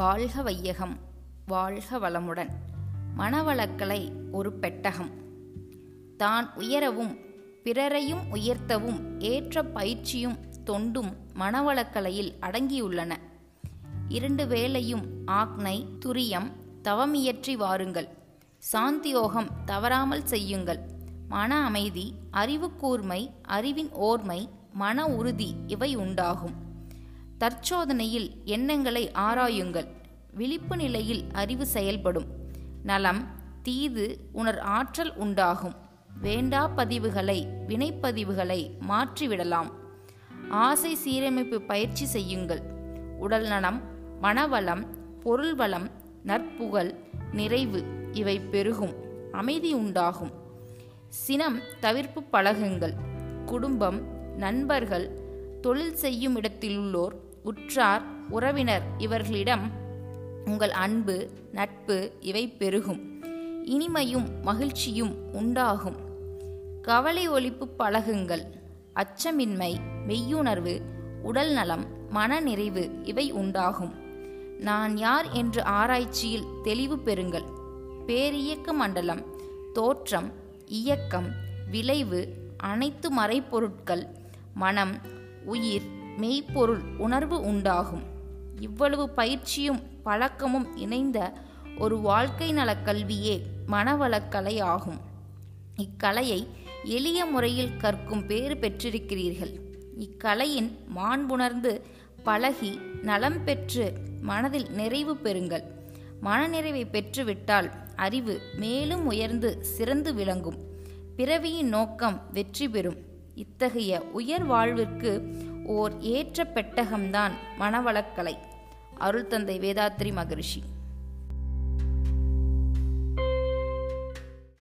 வாழ்க வையகம் வாழ்க வளமுடன். மனவளக்கலை ஒரு பெட்டகம். தான் உயரவும் பிறரையும் உயர்த்தவும் ஏற்ற பயிற்சியும் தொண்டும் மனவளக்கலையில் அடங்கியுள்ளன. இரண்டு வேளையும் ஆக்னை துரியம் தவமியற்றி வாருங்கள். சாந்தியோகம் தவறாமல் செய்யுங்கள். மன அமைதி அறிவு கூர்மை அறிவின் ஓர்மை மன உறுதி இவை உண்டாகும். தற்சோதனையில் எண்ணங்களை ஆராயுங்கள். விழிப்பு நிலையில் அறிவு செயல்படும். நலம் தீது உணர் ஆற்றல் உண்டாகும். வேண்டா பதிவுகளை வினைப்பதிவுகளை மாற்றிவிடலாம். ஆசை சீரமைப்பு பயிற்சி செய்யுங்கள். உடல் நலம் மனவளம் பொருள் வளம் நற்புகழ் நிறைவு இவை பெருகும். அமைதி உண்டாகும். சினம் தவிர்ப்பு பழகுங்கள். குடும்பம் நண்பர்கள் தொழில் செய்யும் இடத்திலுள்ளோர் உற்றார் உறவினர் இவர்களிடம் உங்கள் அன்பு நட்பு இவை பெருகும். இனிமையும் மகிழ்ச்சியும் உண்டாகும். கவலை ஒழிப்பு பழகுங்கள். அச்சமின்மை மெய்யுணர்வு உடல் நலம் மனநிறைவு இவை உண்டாகும். நான் யார் என்று ஆராய்ச்சியில் தெளிவு பெறுங்கள். பேரியக்க மண்டலம் தோற்றம் இயக்கம் விளைவு அனைத்து மறைப்பொருட்கள் மனம் உயிர் மெய்ப்பொருள் உணர்வு உண்டாகும். இவ்வளவு பயிற்சியும் பழக்கமும் இணைந்த ஒரு வாழ்க்கை நலக் கல்வியே மனவளக்கலை ஆகும். இக்கலையை எளிய முறையில் கற்கும் பேறு பெற்றிருக்கிறீர்கள். இக்கலையின் மாண்புணர்ந்து பழகி நலம் பெற்று மனதில் நிறைவு பெறுங்கள். மனநிறைவை பெற்றுவிட்டால் அறிவு மேலும் உயர்ந்து சிறந்து விளங்கும். பிறவியின் நோக்கம் வெற்றி பெறும். இத்தகைய உயர் வாழ்விற்கு ஓர் ஏற்ற பெட்டகம்தான் மனவளக்கலை. அருள் தந்தை வேதாத்ரி மகரிஷி.